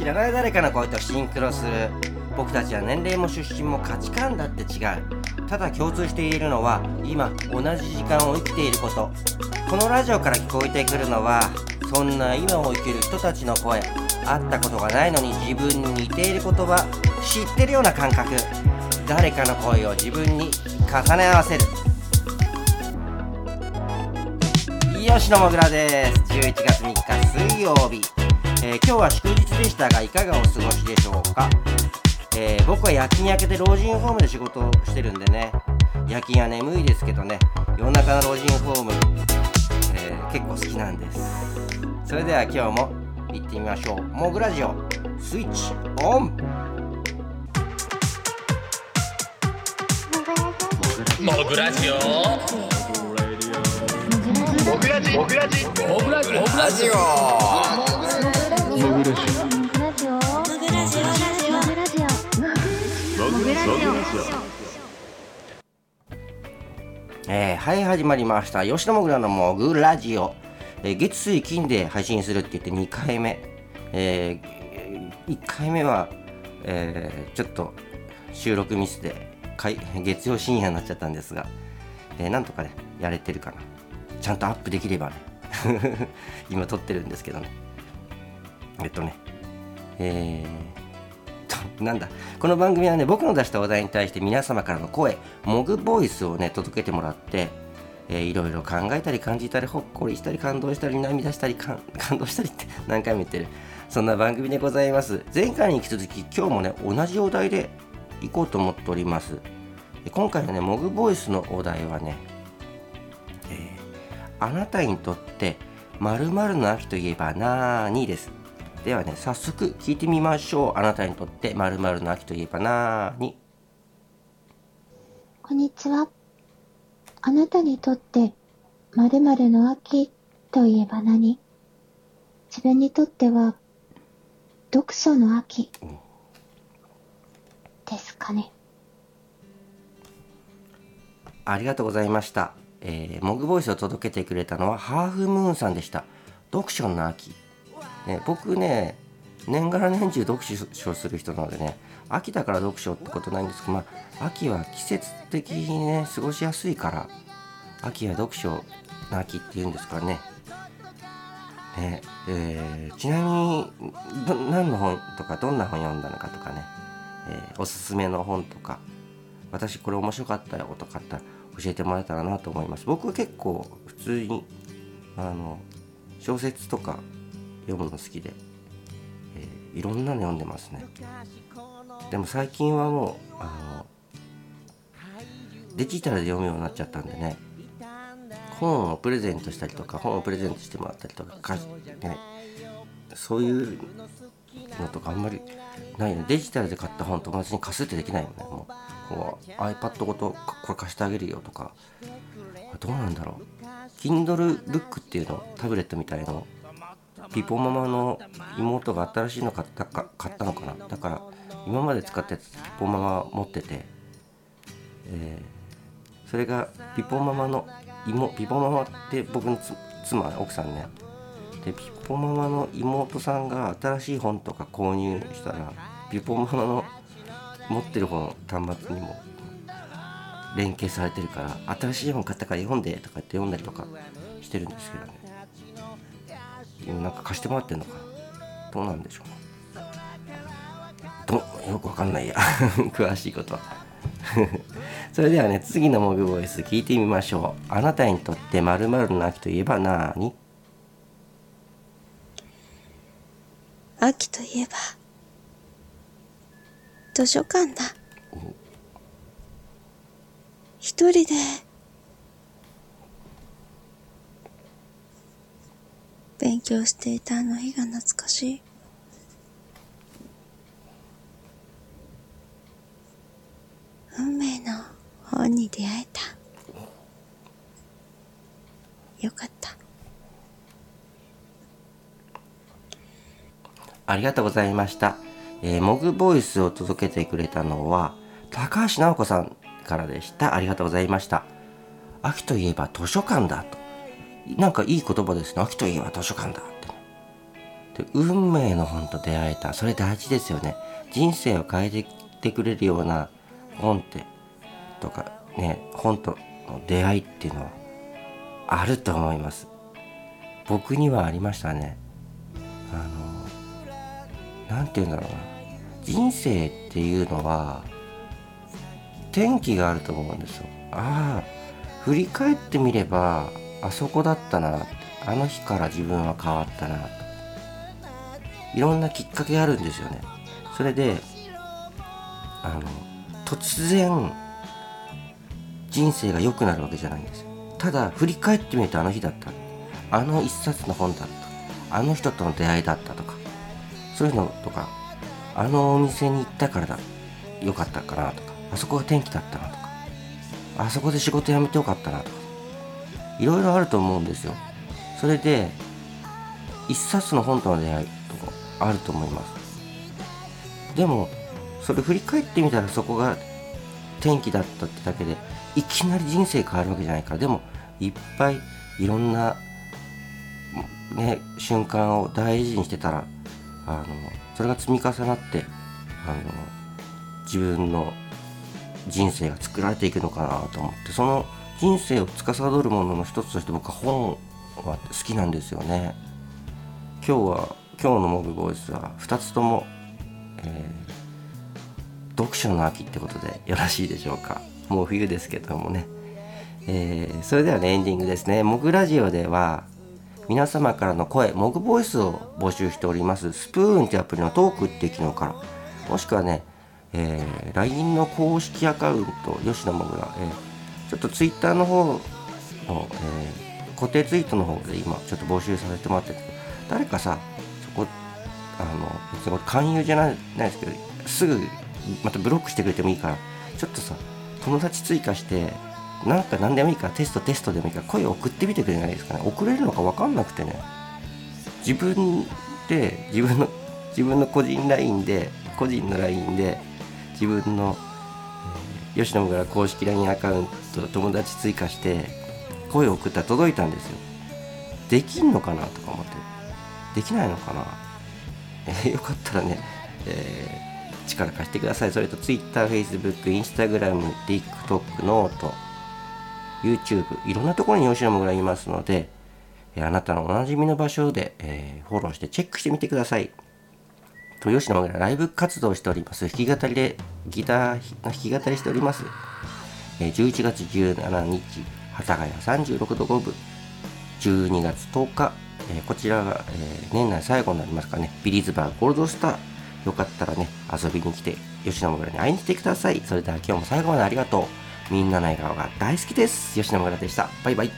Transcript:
知らない誰かの声とシンクロする。僕たちは年齢も出身も価値観だって違う。ただ共通しているのは今同じ時間を生きていること。このラジオから聞こえてくるのはそんな今を生きる人たちの声。会ったことがないのに自分に似ている言葉知ってるような感覚。誰かの声を自分に重ね合わせる。吉野もぐらです。11月3日水曜日、えー、今日は祝日でしたがいかがお過ごしでしょうか、えー、僕は夜勤明けで老人ホームで仕事をしてるんでね。夜勤は眠いですけどね。夜中の老人ホーム、えー、結構好きなんです。それでは今日も行ってみましょう。モグラジオスイッチオン！モグラジオ。モグラジモグラジモグラジ。モグラジオモグラジえー、はい始まりました吉野もぐらのモグラジオ、えー、月水金で配信するって言って2回目、えー、1回目は、えー、ちょっと収録ミスで月曜深夜になっちゃったんですが、えー、なんとかねやれてるかな。ちゃんとアップできればね。今撮ってるんですけどね。えっとね。えー、となんだ。この番組はね僕の出した話題に対して皆様からの声モグボイスをね届けてもらってえー、いろいろ考えたり感じたりほっこりしたり感動したり涙したり 感動したりって何回も言ってる。そんな番組でございます。前回に引き続き今日もね同じお題で行こうと思っております。今回のねモグボイスのお題はねえあなたにとって〇〇の秋といえばなーにです？ではね早速聞いてみましょう。あなたにとって〇〇の秋といえばなーに。こんにちは。あなたにとって〇〇の秋といえば何？自分にとっては読書の秋ですかね。ありがとうございました。えー、モグボイスを届けてくれたのはハーフムーンさんでした。読書の秋、ね、僕ね年がら年中読書する人なのでね秋だから読書ってことないんですけど、まあ、秋は季節的にね過ごしやすいから秋は読書の秋っていうんですかね。ねえー、ちなみに何の本とかどんな本読んだのかとかね、えー、おすすめの本とか私これ面白かったよとかあったら教えてもらえたらなと思います。僕は結構普通にあの小説とか読むの好きで、えー、いろんなの読んでますね。でも最近はもうあのデジタルで読むようになっちゃったんでね。本をプレゼントしたりとか本をプレゼントしてもらったりとか、ね、そういうのとかあんまりないね。デジタルで買った本友達に貸すってできないよね。もうこう iPad ごとこれ貸してあげるよとか。どうなんだろう。Kindle ブックっていうのタブレットみたいのピポママの妹が新しいの買ったか買ったのかな？だから今まで使ったピポママ持ってて、えー、それがピポママの妹ピポママって僕の妻奥さんね。でピポママの妹さんが新しい本とか購入したらピポママの持ってる本端末にも連携されてるから新しい本買ったから読んでとかって読んだりとかしてるんですけどね。なんか貸してもらってんのかな？どうなんでしょうどよくわかんないや。詳しいことは。それではね次のモグボイス聞いてみましょう。あなたにとって〇〇の秋といえば何？秋といえば図書館だ。一人で、勉強していたあの日が懐かしい。運命の本に出会えた。よかった。ありがとうございました。えー、モグボイスを届けてくれたのは高橋直子さんからでしたありがとうございました秋といえば図書館だとなんかいい言葉ですね。秋といえば図書館だって、で運命の本と出会えた。それ大事ですよね。人生を変えていってくれるような本ってとかね本との出会いっていうのはあると思います。僕にはありましたね。あの何て言うんだろうな。人生っていうのは転機があると思うんですよ。ああ振り返ってみればあそこだったなあの日から自分は変わったな。といろんなきっかけがあるんですよね。それであの突然人生が良くなるわけじゃないんですただ振り返ってみるとあの日だったあの一冊の本だった。あの人との出会いだったとか。そういうのとか。あのお店に行ったからだ。よかったかなとか。あそこが転機だったなとか。あそこで仕事辞めてよかったなとか。いろいろあると思うんですよ。それで一冊の本との出会いとかあると思います。でもそれ振り返ってみたらそこが転機だったってだけでいきなり人生変わるわけじゃないからでもいっぱいいろんなね瞬間を大事にしてたらあのそれが積み重なってあの自分の人生が作られていくのかなと思ってその人生を司るものの一つとして僕は本は好きなんですよね。今日は今日のモグボイスは2つとも、えー、読書の秋ってことでよろしいでしょうか。もう冬ですけどもね、えー、それではねエンディングですね。モグラジオでは皆様からの声モグボイスを募集しております。スプーンというアプリのトークっていう機能から。もしくはね、えー、LINE の公式アカウント吉野もぐら、えー、ちょっと Twitter の方の、えー、固定ツイートの方で今ちょっと募集させてもらって誰かさそこあの別に勧誘じゃないですけどすぐまたブロックしてくれてもいいからちょっとさ友達追加してなんか何でもいいからテストテストでもいいから声を送ってみてくれないですかね。送れるのか分かんなくてね。自分で自分の自分の個人 LINE で個人の LINE で自分の、えー、吉野村公式 LINE アカウント友達追加して声を送ったら届いたんですよできんのかなとか思ってできないのかな、えー、よかったらね、えー力貸してください。それと Twitter、Facebook、Instagram、TikTok、 note、YouTube、いろんなところに吉野もぐらいますので、えあなたのおなじみの場所で、えー、フォローしてチェックしてみてください。と吉野もぐらライブ活動しております。弾き語りで、ギターの弾き語りしております。え、11月17日、幡ヶ谷36度5分、12月10日、え、こちらが、え、年内最後になりますかね、ビリーズバーゴールドスター、よかったらね、遊びに来て、吉野もぐらに会いに来てください。それでは今日も最後までありがとう。みんなの笑顔が大好きです。吉野村でした。バイバイ。